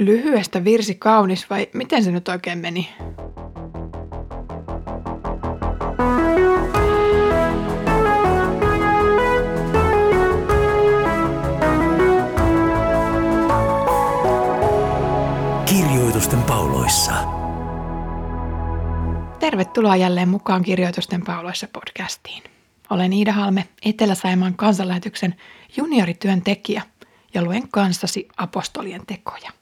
lyhyestä virsi kaunis vai miten se nyt oikein meni? Kirjoitusten pauloissa. Tervetuloa jälleen mukaan Kirjoitusten pauloissa podcastiin. Olen Iida Halme, Etelä-Saimaan kansanlähetyksen juniorityöntekijä ja luen kanssasi apostolien tekoja.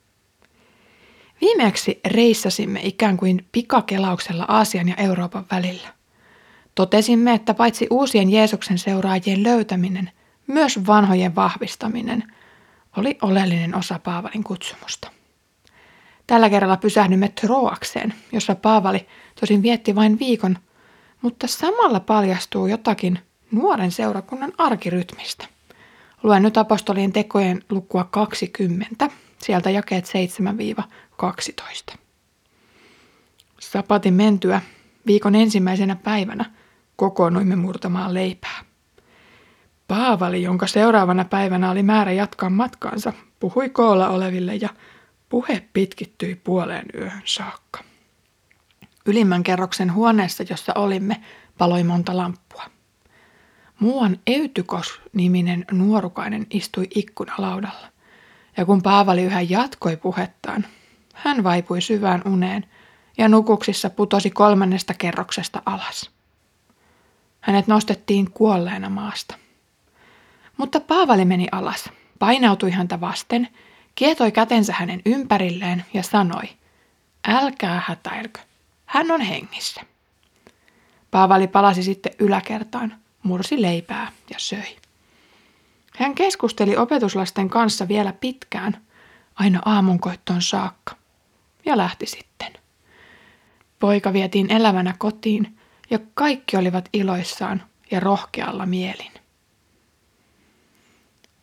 Viimeksi reissasimme ikään kuin pikakelauksella Aasian ja Euroopan välillä. Totesimme, että paitsi uusien Jeesuksen seuraajien löytäminen, myös vanhojen vahvistaminen oli oleellinen osa Paavalin kutsumusta. Tällä kerralla pysähdymme Troakseen, jossa Paavali tosin vietti vain viikon, mutta samalla paljastuu jotakin nuoren seurakunnan arkirytmistä. Luen nyt apostolien tekojen lukua 20, sieltä jakeet 7-12. Sapatin mentyä viikon ensimmäisenä päivänä kokoonnuimme murtamaan leipää. Paavali, jonka seuraavana päivänä oli määrä jatkaa matkaansa, puhui koolla oleville ja puhe pitkittyi puoleen yöhön saakka. Ylimmän kerroksen huoneessa, jossa olimme, paloi monta lamppua. Muuan Eytykos-niminen nuorukainen istui ikkunalaudalla. Ja kun Paavali yhä jatkoi puhettaan, hän vaipui syvään uneen ja nukuksissa putosi kolmannesta kerroksesta alas. Hänet nostettiin kuolleena maasta. Mutta Paavali meni alas, painautui häntä vasten, kietoi kätensä hänen ympärilleen ja sanoi, älkää hätäilkö, hän on hengissä. Paavali palasi sitten yläkertaan, mursi leipää ja söi. Hän keskusteli opetuslasten kanssa vielä pitkään, aina aamunkoittoon saakka, ja lähti sitten. Poika vietiin elävänä kotiin, ja kaikki olivat iloissaan ja rohkealla mielin.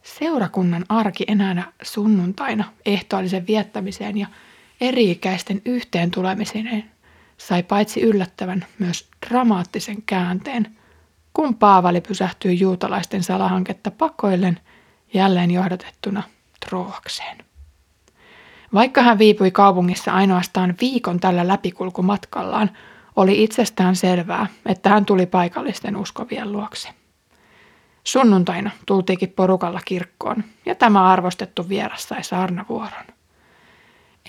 Seurakunnan arki enää sunnuntaina ehtoollisen viettämiseen ja eri-ikäisten yhteen tulemiseen sai paitsi yllättävän myös dramaattisen käänteen, kun Paavali pysähtyi juutalaisten salahanketta pakoillen jälleen johdatettuna Troakseen. Vaikka hän viipui kaupungissa ainoastaan viikon tällä läpikulkumatkallaan, oli itsestään selvää, että hän tuli paikallisten uskovien luokse. Sunnuntaina tultiinkin porukalla kirkkoon ja tämä arvostettu vieras sai saarnavuoron.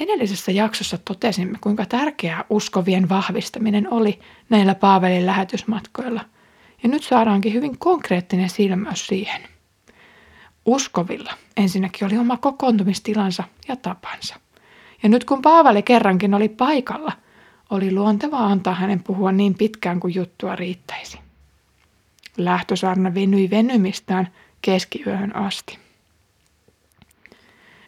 Edellisessä jaksossa totesimme, kuinka tärkeää uskovien vahvistaminen oli näillä Paavelin lähetysmatkoilla, ja nyt saadaankin hyvin konkreettinen silmäys siihen. Uskovilla ensinnäkin oli oma kokoontumistilansa ja tapansa. Ja nyt kun Paavali kerrankin oli paikalla, oli luontevaa antaa hänen puhua niin pitkään kuin juttua riittäisi. Lähtösaarna venyi venymistään keskiyöhön asti.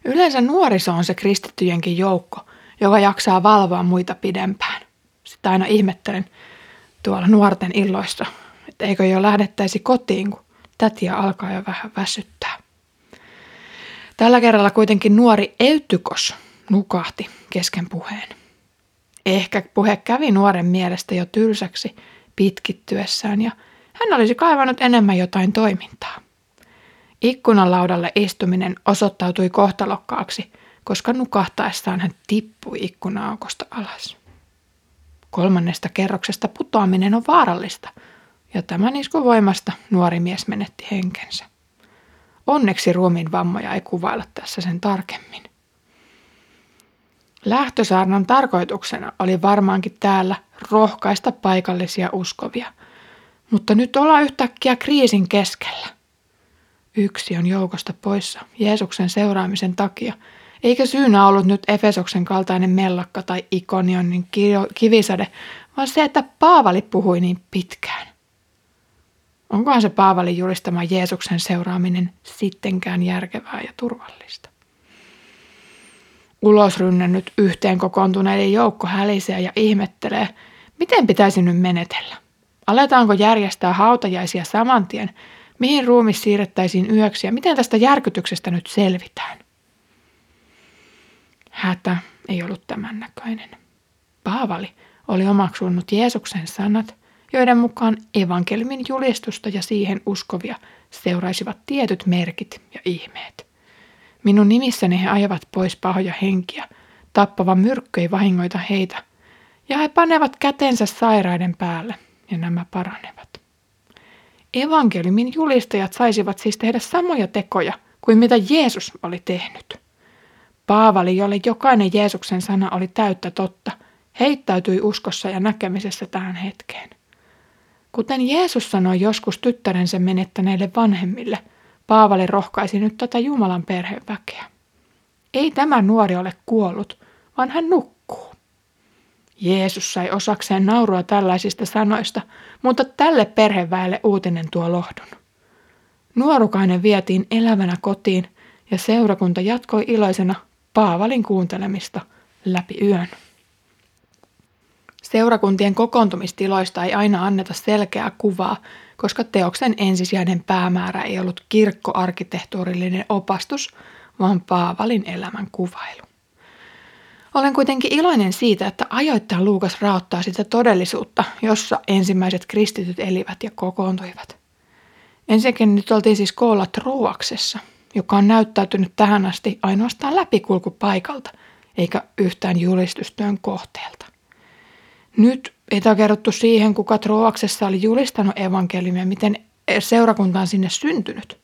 Yleensä nuoriso on se kristittyjenkin joukko, joka jaksaa valvoa muita pidempään. Sitä aina ihmettelen tuolla nuorten illoissa, että eikö jo lähdettäisi kotiin, kun tätiä alkaa jo vähän väsyttää. Tällä kerralla kuitenkin nuori Eytykos nukahti kesken puheen. Ehkä puhe kävi nuoren mielestä jo tylsäksi pitkittyessään ja hän olisi kaivannut enemmän jotain toimintaa. Ikkunalaudalle istuminen osoittautui kohtalokkaaksi, koska nukahtaessaan hän tippui ikkunaaukosta alas. Kolmannesta kerroksesta putoaminen on vaarallista, ja tämän iskun voimasta nuori mies menetti henkensä. Onneksi ruumiin vammoja ei kuvailla tässä sen tarkemmin. Lähtösaarnan tarkoituksena oli varmaankin täällä rohkaista paikallisia uskovia, mutta nyt ollaan yhtäkkiä kriisin keskellä. Yksi on joukosta poissa Jeesuksen seuraamisen takia, eikä syynä ollut nyt Efesoksen kaltainen mellakka tai Ikonionin kivisade, vaan se, että Paavali puhui niin pitkään. Onkohan se Paavalin julistama Jeesuksen seuraaminen sittenkään järkevää ja turvallista? Ulosrynnännyt yhteen kokoontuneiden joukko hälisee ja ihmettelee, miten pitäisi nyt menetellä. Aletaanko järjestää hautajaisia saman tien mihin ruumis siirrettäisiin yöksi ja miten tästä järkytyksestä nyt selvitään. Hätä ei ollut tämän näköinen. Paavali oli omaksunut Jeesuksen sanat, joiden mukaan evankeliumin julistusta ja siihen uskovia seuraisivat tietyt merkit ja ihmeet. Minun nimissäni he ajavat pois pahoja henkiä, tappava myrkky ei vahingoita heitä, ja he panevat kätensä sairaiden päälle, ja nämä paranevat. Evankeliumin julistajat saisivat siis tehdä samoja tekoja kuin mitä Jeesus oli tehnyt. Paavali, jolle jokainen Jeesuksen sana oli täyttä totta, heittäytyi uskossa ja näkemisessä tähän hetkeen. Kuten Jeesus sanoi joskus tyttärensä menettäneille vanhemmille, Paavali rohkaisi nyt tätä Jumalan perheen väkeä. Ei tämä nuori ole kuollut, vaan hän nukkuu. Jeesus sai osakseen naurua tällaisista sanoista, mutta tälle perheväelle uutinen tuo lohdun. Nuorukainen vietiin elävänä kotiin ja seurakunta jatkoi iloisena Paavalin kuuntelemista läpi yön. Seurakuntien kokoontumistiloista ei aina anneta selkeää kuvaa, koska teoksen ensisijainen päämäärä ei ollut kirkkoarkkitehtuurillinen opastus, vaan Paavalin elämän kuvailu. Olen kuitenkin iloinen siitä, että ajoittain Luukas raottaa sitä todellisuutta, jossa ensimmäiset kristityt elivät ja kokoontuivat. Ensinnäkin nyt oltiin siis koolla Troaksessa, joka on näyttäytynyt tähän asti ainoastaan läpikulkupaikalta, eikä yhtään julistustyön kohteelta. Nyt ei tämä kerrottu siihen, kuka Troaksessa oli julistanut evankeliumia, miten seurakunta on sinne syntynyt.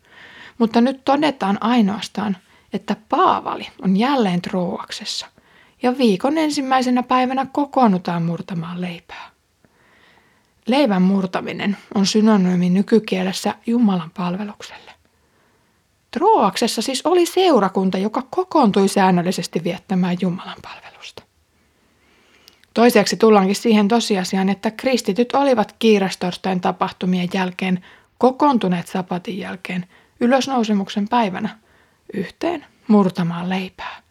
Mutta nyt todetaan ainoastaan, että Paavali on jälleen Troaksessa ja viikon ensimmäisenä päivänä kokoonnutaan murtamaan leipää. Leivän murtaminen on synonyymi nykykielessä Jumalan palvelukselle. Troaksessa siis oli seurakunta, joka kokoontui säännöllisesti viettämään Jumalan palvelusta. Toiseksi tullaankin siihen tosiasiaan, että kristityt olivat kiirastorstain tapahtumien jälkeen kokoontuneet sapatin jälkeen ylösnousemuksen päivänä yhteen murtamaan leipää.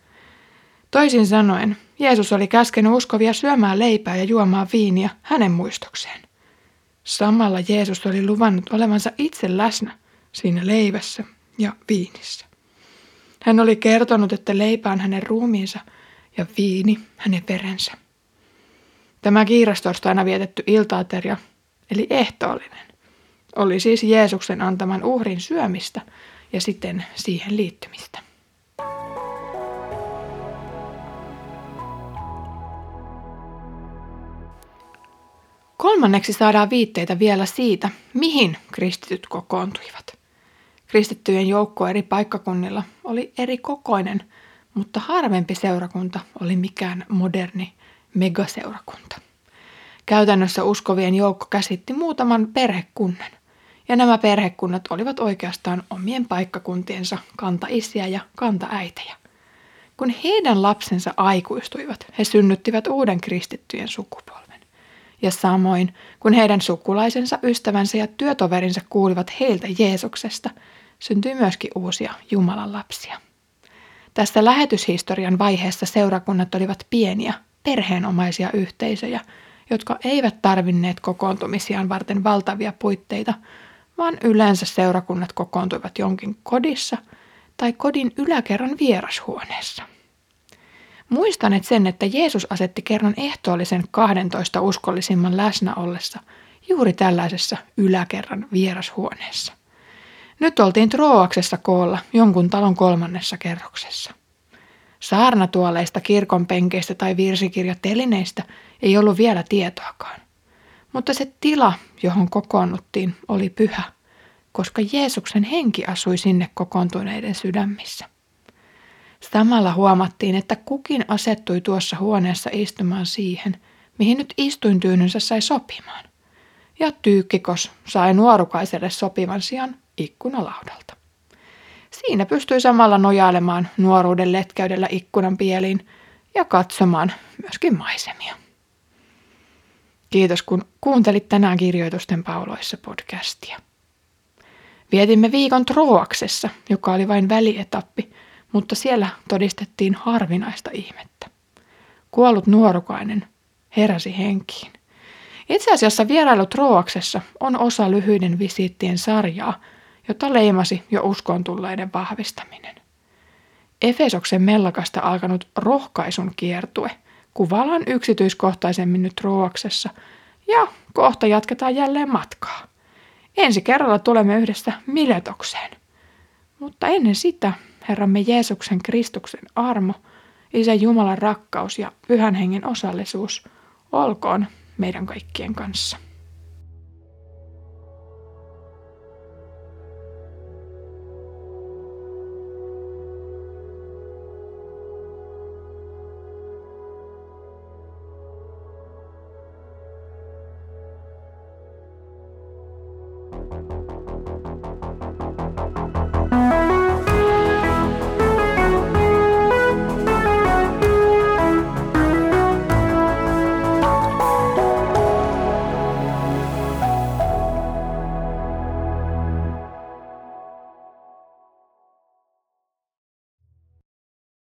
Toisin sanoen, Jeesus oli käskenyt uskovia syömään leipää ja juomaan viiniä hänen muistokseen. Samalla Jeesus oli luvannut olevansa itse läsnä siinä leivässä ja viinissä. Hän oli kertonut, että leipä on hänen ruumiinsa ja viini hänen verensä. Tämä kiirastorstaina vietetty iltaateria, eli ehtoollinen, oli siis Jeesuksen antaman uhrin syömistä ja siten siihen liittymistä. Kolmanneksi saadaan viitteitä vielä siitä, mihin kristityt kokoontuivat. Kristittyjen joukko eri paikkakunnilla oli eri kokoinen, mutta harvempi seurakunta oli mikään moderni megaseurakunta. Käytännössä uskovien joukko käsitti muutaman perhekunnan, ja nämä perhekunnat olivat oikeastaan omien paikkakuntiensa kantaisiä ja kantaäitejä. Kun heidän lapsensa aikuistuivat, he synnyttivät uuden kristittyjen sukupolven. Ja samoin, kun heidän sukulaisensa, ystävänsä ja työtoverinsa kuulivat heiltä Jeesuksesta, syntyi myöskin uusia Jumalan lapsia. Tässä lähetyshistorian vaiheessa seurakunnat olivat pieniä, perheenomaisia yhteisöjä, jotka eivät tarvinneet kokoontumisiaan varten valtavia puitteita, vaan yleensä seurakunnat kokoontuivat jonkin kodissa tai kodin yläkerran vierashuoneessa. Muistanet sen, että Jeesus asetti kerran ehtoollisen 12 uskollisimman läsnä ollessa juuri tällaisessa yläkerran vierashuoneessa. Nyt oltiin Troaksessa koolla jonkun talon kolmannessa kerroksessa. Saarnatuoleista, kirkon penkeistä tai virsikirjatelineistä ei ollut vielä tietoakaan. Mutta se tila, johon kokoonnuttiin, oli pyhä, koska Jeesuksen henki asui sinne kokoontuneiden sydämissä. Samalla huomattiin, että kukin asettui tuossa huoneessa istumaan siihen, mihin nyt istuintyynynsä sai sopimaan. Ja tyykkikos sai nuorukaiselle sopivan sijaan ikkunalaudalta. Siinä pystyi samalla nojailemaan nuoruuden letkäydellä ikkunan pieliin ja katsomaan myöskin maisemia. Kiitos kun kuuntelit tänään kirjoitusten pauloissa podcastia. Vietimme viikon Troaksessa, joka oli vain välietappi, mutta siellä todistettiin harvinaista ihmettä. Kuollut nuorukainen heräsi henkiin. Itse asiassa vierailu Troaksessa on osa lyhyiden visiittien sarjaa, jota leimasi jo uskoon tulleiden vahvistaminen. Efesoksen mellakasta alkanut rohkaisun kiertue kuvaillaan yksityiskohtaisemmin nyt Troaksessa ja kohta jatketaan jälleen matkaa. Ensi kerralla tulemme yhdessä Miletokseen. Mutta ennen sitä Herramme Jeesuksen Kristuksen armo, Isä Jumalan rakkaus ja Pyhän Hengen osallisuus olkoon meidän kaikkien kanssa.